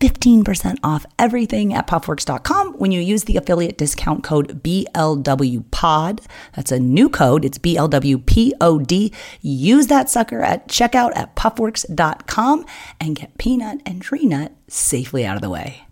15% off everything at puffworks.com when you use the affiliate discount code BLWPOD. That's a new code. It's BLWPOD. Use that sucker at checkout at puffworks.com and get peanut and tree nut safely out of the way.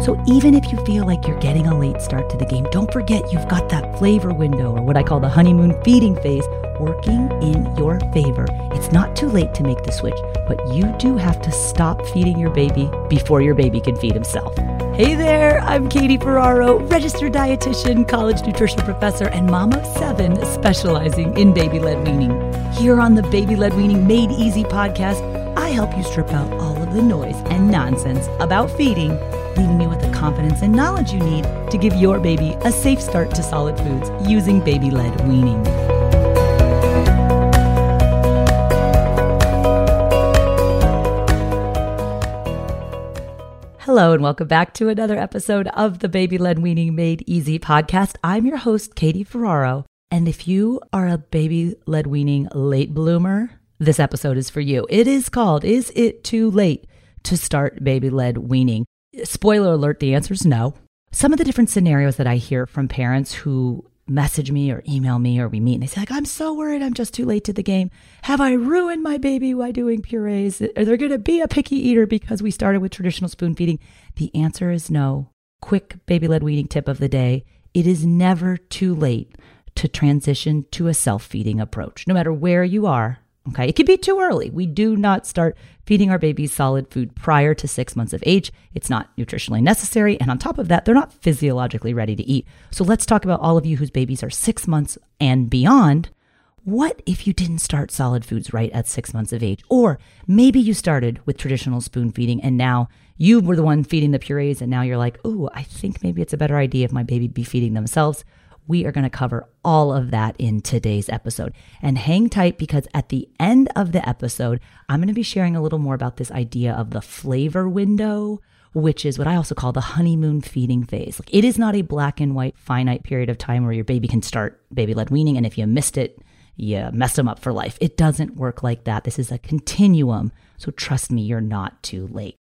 So even if you feel like you're getting a late start to the game, don't forget you've got that flavor window or what I call the honeymoon feeding phase working in your favor. It's not too late to make the switch, but you do have to stop feeding your baby before your baby can feed himself. Hey there, I'm Katie Ferraro, registered dietitian, college nutrition professor, and mom of seven specializing in baby led weaning. Here on the Baby Led Weaning Made Easy podcast, I help you strip out all of the noise and nonsense about feeding leaving you with the confidence and knowledge you need to give your baby a safe start to solid foods using baby led weaning. Hello, and welcome back to another episode of the Baby Led Weaning Made Easy podcast. I'm your host, Katie Ferraro. And if you are a baby led weaning late bloomer, this episode is for you. It is called Is It Too Late to Start Baby Led Weaning? Spoiler alert, the answer is no. Some of the different scenarios that I hear from parents who message me or email me or we meet and they say like i'm so worried. I'm just too late to the game. Have i ruined my baby by doing purees? Are they going to be a picky eater because we started with traditional spoon feeding? The answer is no. Quick baby led weaning tip of the day. It is never too late to transition to a self-feeding approach no matter where you are Okay. It could be too early. We do not start feeding our babies solid food prior to six months of age. It's not nutritionally necessary. And on top of that, they're not physiologically ready to eat. So let's talk about all of you whose babies are six months and beyond. What if you didn't start solid foods right at six months of age? Or maybe you started with traditional spoon feeding and now you were the one feeding the purees and now you're like, oh, I think maybe it's a better idea if my baby be feeding themselves. We are going to cover all of that in today's episode. And hang tight because at the end of the episode, I'm going to be sharing a little more about this idea of the flavor window, which is what I also call the honeymoon feeding phase. Like it is not a black and white finite period of time where your baby can start baby led weaning. And if you missed it, you messed them up for life. It doesn't work like that. This is a continuum. So trust me, you're not too late.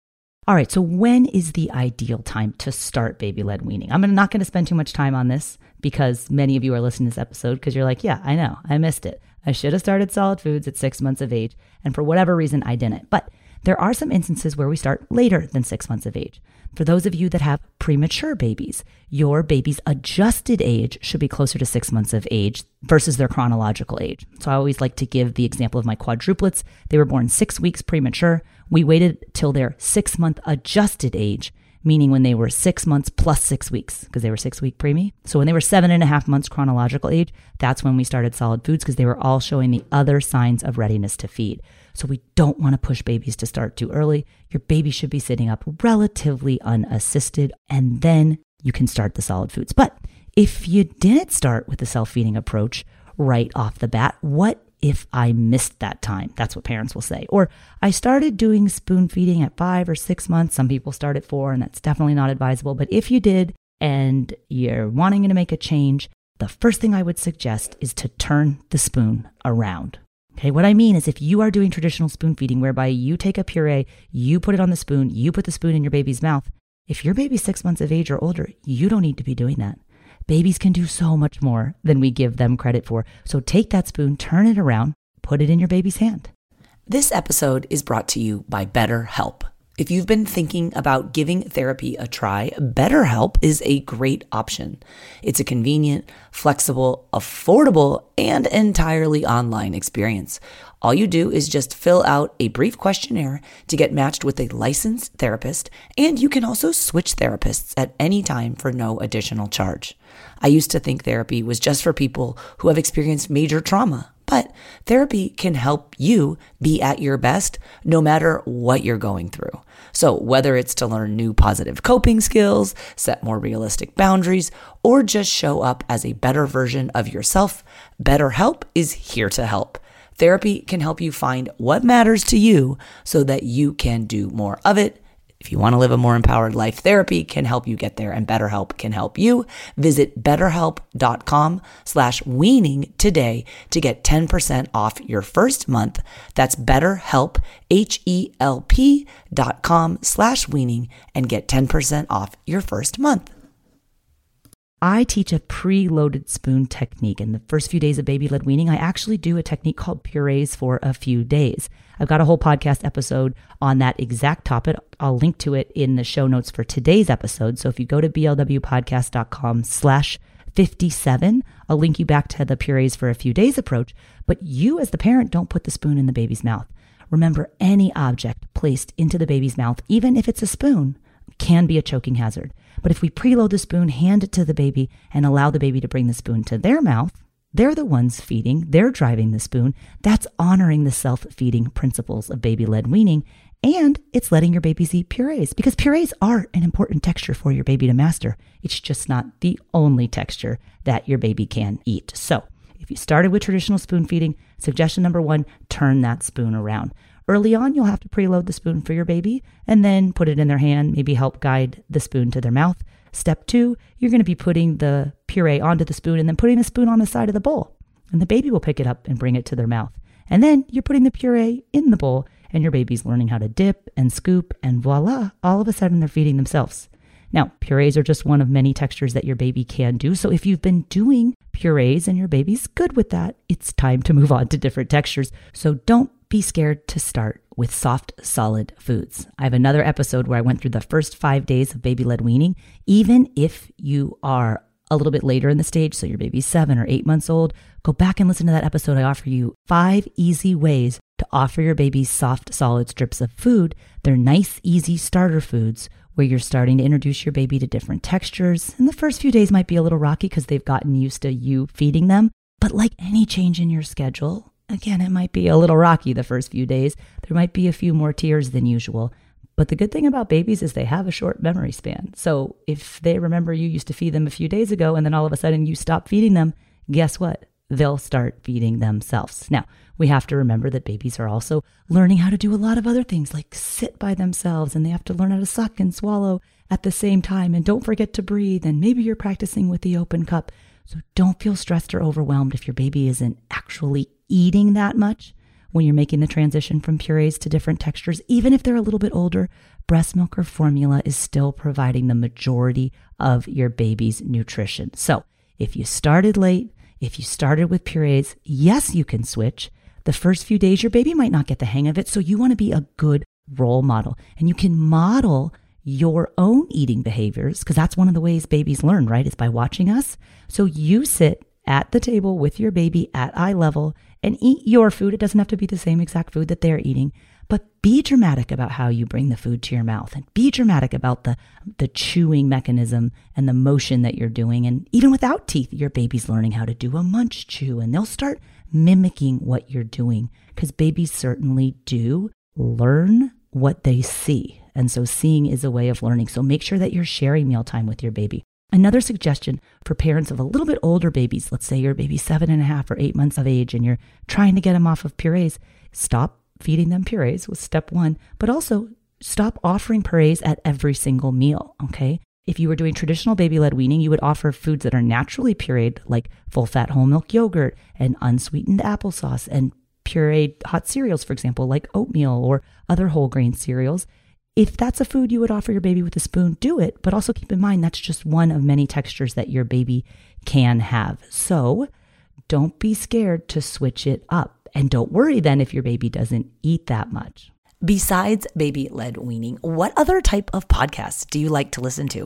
All right, so when is the ideal time to start baby led weaning? I'm not going to spend too much time on this because many of you are listening to this episode because you're like, yeah, I know, I missed it. I should have started solid foods at six months of age. And for whatever reason, I didn't. But there are some instances where we start later than six months of age. For those of you that have premature babies, your baby's adjusted age should be closer to six months of age versus their chronological age. So I always like to give the example of my quadruplets. They were born six weeks premature. We waited till their six month adjusted age, meaning when they were six months plus six weeks, because they were six week preemie. So when they were seven and a half months chronological age, that's when we started solid foods because they were all showing the other signs of readiness to feed. So we don't want to push babies to start too early. Your baby should be sitting up relatively unassisted, and then you can start the solid foods. But if you didn't start with the self feeding approach right off the bat, what if I missed that time. That's what parents will say. Or I started doing spoon feeding at five or six months. Some people start at four, and that's definitely not advisable. But if you did and you're wanting to make a change, the first thing I would suggest is to turn the spoon around. Okay, what I mean is if you are doing traditional spoon feeding whereby you take a puree, you put it on the spoon, you put the spoon in your baby's mouth, if your baby's six months of age or older, you don't need to be doing that. Babies can do so much more than we give them credit for. So take that spoon, turn it around, put it in your baby's hand. This episode is brought to you by BetterHelp. If you've been thinking about giving therapy a try, BetterHelp is a great option. It's a convenient, flexible, affordable, and entirely online experience. All you do is just fill out a brief questionnaire to get matched with a licensed therapist, and you can also switch therapists at any time for no additional charge. I used to think therapy was just for people who have experienced major trauma but therapy can help you be at your best no matter what you're going through. So, whether it's to learn new positive coping skills, set more realistic boundaries, or just show up as a better version of yourself, BetterHelp is here to help. Therapy can help you find what matters to you so that you can do more of it if you want to live a more empowered life, therapy can help you get there and BetterHelp can help you. Visit betterhelp.com slash weaning today to get 10% off your first month. That's betterhelp, H-E-L-P dot com slash weaning and get 10% off your first month. I teach a pre-loaded spoon technique. In the first few days of baby-led weaning, I actually do a technique called purees for a few days. I've got a whole podcast episode on that exact topic. I'll link to it in the show notes for today's episode. So if you go to blwpodcast.com slash 57, I'll link you back to the purees for a few days approach. But you as the parent don't put the spoon in the baby's mouth. Remember, any object placed into the baby's mouth, even if it's a spoon, can be a choking hazard. But if we preload the spoon, hand it to the baby, and allow the baby to bring the spoon to their mouth, they're the ones feeding, they're driving the spoon. That's honoring the self feeding principles of baby led weaning. And it's letting your babies eat purees because purees are an important texture for your baby to master. It's just not the only texture that your baby can eat. So, if you started with traditional spoon feeding, suggestion number one turn that spoon around. Early on, you'll have to preload the spoon for your baby and then put it in their hand, maybe help guide the spoon to their mouth. Step two, you're going to be putting the puree onto the spoon and then putting the spoon on the side of the bowl. And the baby will pick it up and bring it to their mouth. And then you're putting the puree in the bowl and your baby's learning how to dip and scoop, and voila, all of a sudden they're feeding themselves. Now, purees are just one of many textures that your baby can do. So if you've been doing purees and your baby's good with that, it's time to move on to different textures. So don't be scared to start with soft, solid foods. I have another episode where I went through the first five days of baby led weaning. Even if you are a little bit later in the stage, so your baby's seven or eight months old, go back and listen to that episode. I offer you five easy ways to offer your baby soft, solid strips of food. They're nice, easy starter foods where you're starting to introduce your baby to different textures. And the first few days might be a little rocky because they've gotten used to you feeding them. But like any change in your schedule, Again, it might be a little rocky the first few days. There might be a few more tears than usual. But the good thing about babies is they have a short memory span. So if they remember you used to feed them a few days ago and then all of a sudden you stop feeding them, guess what? They'll start feeding themselves. Now, we have to remember that babies are also learning how to do a lot of other things like sit by themselves and they have to learn how to suck and swallow at the same time. And don't forget to breathe. And maybe you're practicing with the open cup. So don't feel stressed or overwhelmed if your baby isn't actually eating that much when you're making the transition from purees to different textures, even if they're a little bit older, breast milk or formula is still providing the majority of your baby's nutrition. So if you started late, if you started with purees, yes, you can switch. The first few days, your baby might not get the hang of it. So you want to be a good role model and you can model your own eating behaviors because that's one of the ways babies learn, right? Is by watching us. So you sit at the table with your baby at eye level and eat your food. It doesn't have to be the same exact food that they're eating, but be dramatic about how you bring the food to your mouth and be dramatic about the, the chewing mechanism and the motion that you're doing. And even without teeth, your baby's learning how to do a munch chew and they'll start mimicking what you're doing because babies certainly do learn what they see. And so seeing is a way of learning. So make sure that you're sharing mealtime with your baby. Another suggestion for parents of a little bit older babies, let's say your baby's seven and a half or eight months of age and you're trying to get them off of purees, stop feeding them purees was step one, but also stop offering purees at every single meal. Okay. If you were doing traditional baby led weaning, you would offer foods that are naturally pureed, like full fat whole milk yogurt and unsweetened applesauce and pureed hot cereals, for example, like oatmeal or other whole grain cereals. If that's a food you would offer your baby with a spoon, do it. But also keep in mind that's just one of many textures that your baby can have. So don't be scared to switch it up. And don't worry then if your baby doesn't eat that much. Besides baby led weaning, what other type of podcasts do you like to listen to?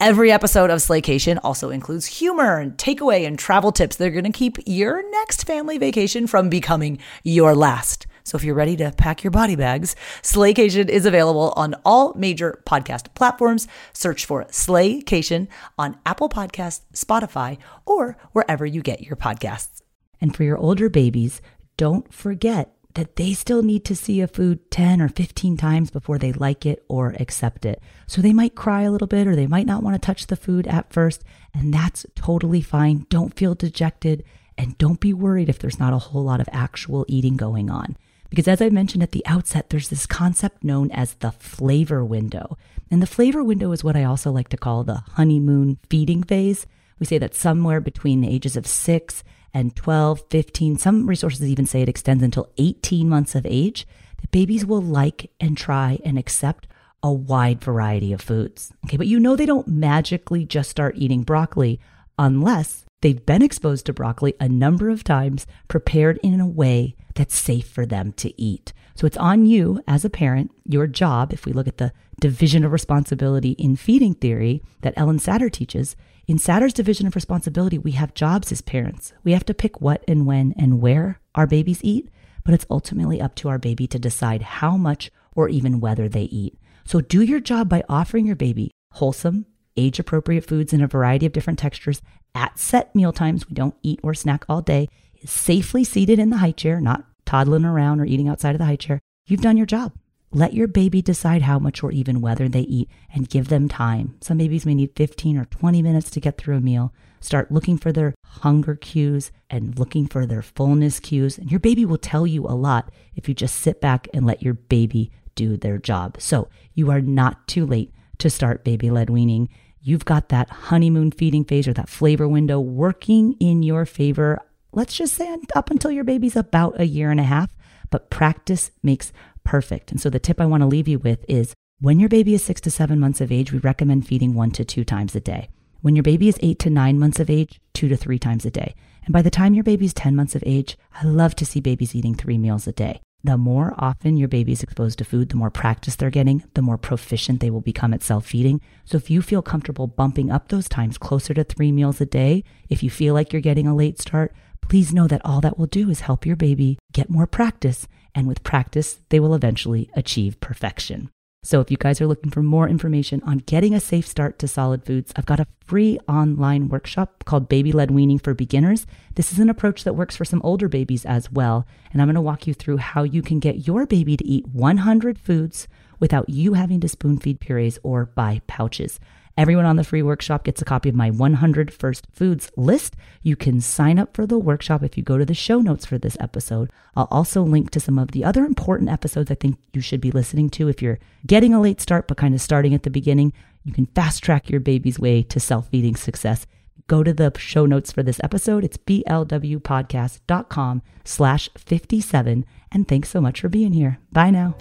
Every episode of Slaycation also includes humor and takeaway and travel tips that are going to keep your next family vacation from becoming your last. So if you're ready to pack your body bags, Slaycation is available on all major podcast platforms. Search for Slaycation on Apple Podcasts, Spotify, or wherever you get your podcasts. And for your older babies, don't forget that they still need to see a food 10 or 15 times before they like it or accept it. So they might cry a little bit or they might not want to touch the food at first, and that's totally fine. Don't feel dejected and don't be worried if there's not a whole lot of actual eating going on. Because as I mentioned at the outset, there's this concept known as the flavor window. And the flavor window is what I also like to call the honeymoon feeding phase. We say that somewhere between the ages of six and 12, 15, some resources even say it extends until 18 months of age, that babies will like and try and accept a wide variety of foods. Okay, but you know they don't magically just start eating broccoli unless they've been exposed to broccoli a number of times, prepared in a way that's safe for them to eat. So it's on you as a parent, your job, if we look at the division of responsibility in feeding theory that Ellen Satter teaches, in Satter's division of responsibility, we have jobs as parents. We have to pick what and when and where our babies eat, but it's ultimately up to our baby to decide how much or even whether they eat. So do your job by offering your baby wholesome, age appropriate foods in a variety of different textures at set meal times. We don't eat or snack all day, safely seated in the high chair, not toddling around or eating outside of the high chair. You've done your job. Let your baby decide how much or even whether they eat and give them time. Some babies may need 15 or 20 minutes to get through a meal. Start looking for their hunger cues and looking for their fullness cues. And your baby will tell you a lot if you just sit back and let your baby do their job. So you are not too late to start baby led weaning. You've got that honeymoon feeding phase or that flavor window working in your favor. Let's just say up until your baby's about a year and a half, but practice makes perfect. And so the tip I want to leave you with is when your baby is six to seven months of age, we recommend feeding one to two times a day. When your baby is eight to nine months of age, two to three times a day. And by the time your baby is 10 months of age, I love to see babies eating three meals a day. The more often your baby is exposed to food, the more practice they're getting, the more proficient they will become at self feeding. So if you feel comfortable bumping up those times closer to three meals a day, if you feel like you're getting a late start, please know that all that will do is help your baby get more practice and with practice, they will eventually achieve perfection. So, if you guys are looking for more information on getting a safe start to solid foods, I've got a free online workshop called Baby Led Weaning for Beginners. This is an approach that works for some older babies as well. And I'm going to walk you through how you can get your baby to eat 100 foods without you having to spoon feed purees or buy pouches. Everyone on the free workshop gets a copy of my 100 First Foods list. You can sign up for the workshop if you go to the show notes for this episode. I'll also link to some of the other important episodes I think you should be listening to if you're getting a late start but kind of starting at the beginning. You can fast track your baby's way to self feeding success. Go to the show notes for this episode. It's blwpodcast.com slash 57. And thanks so much for being here. Bye now.